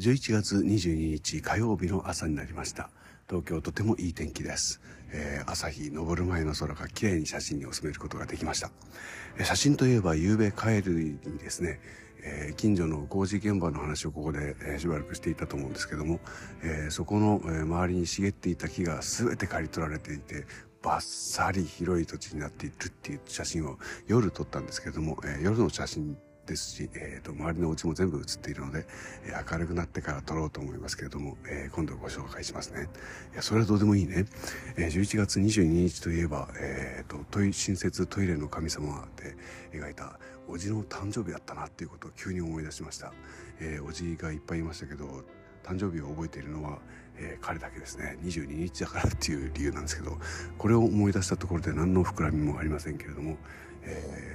11月22日火曜日の朝になりました。東京とてもいい天気です、えー、朝日昇る前の空が綺麗に写真に収めることができました、えー、写真といえば夕べ帰るにですねえー、近所の工事現場の話をここで、えー、しばらくしていたと思うんですけども、えー、そこの、えー、周りに茂っていた木が全て刈り取られていてバッサリ広い土地になっているっていう写真を夜撮ったんですけども、えー、夜の写真ですし、えーと、周りのお家も全部写っているので、えー、明るくなってから撮ろうと思いますけれども、えー、今度ご紹介しますね。いや、それはどうでもいいね。えー、11月22日といえば、えーと、トイ新設トイレの神様で描いたおじの誕生日だったなっていうことを急に思い出しました。えー、おじがいっぱいいましたけど、誕生日を覚えているのは、えー、彼だけですね22日だからっていう理由なんですけどこれを思い出したところで何の膨らみもありませんけれども、え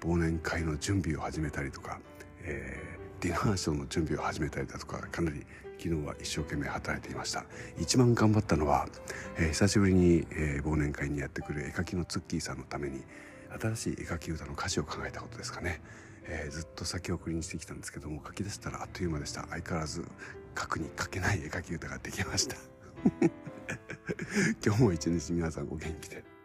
忘年会の準備を始めたりとか、えー、ディナーショーの準備を始めたりだとかかなり昨日は一生懸命働いていました。一番頑張ったのは、えー、久しぶりに、えー、忘年会にやってくる絵描きのツッキーさんのために新しい絵描き歌の歌詞を考えたことですかね、えー、ずっと先送りにしてきたんですけども書き出したらあっという間でした。相変わらず書くに書けない絵描き歌ができました。今日も一日皆さんお元気で。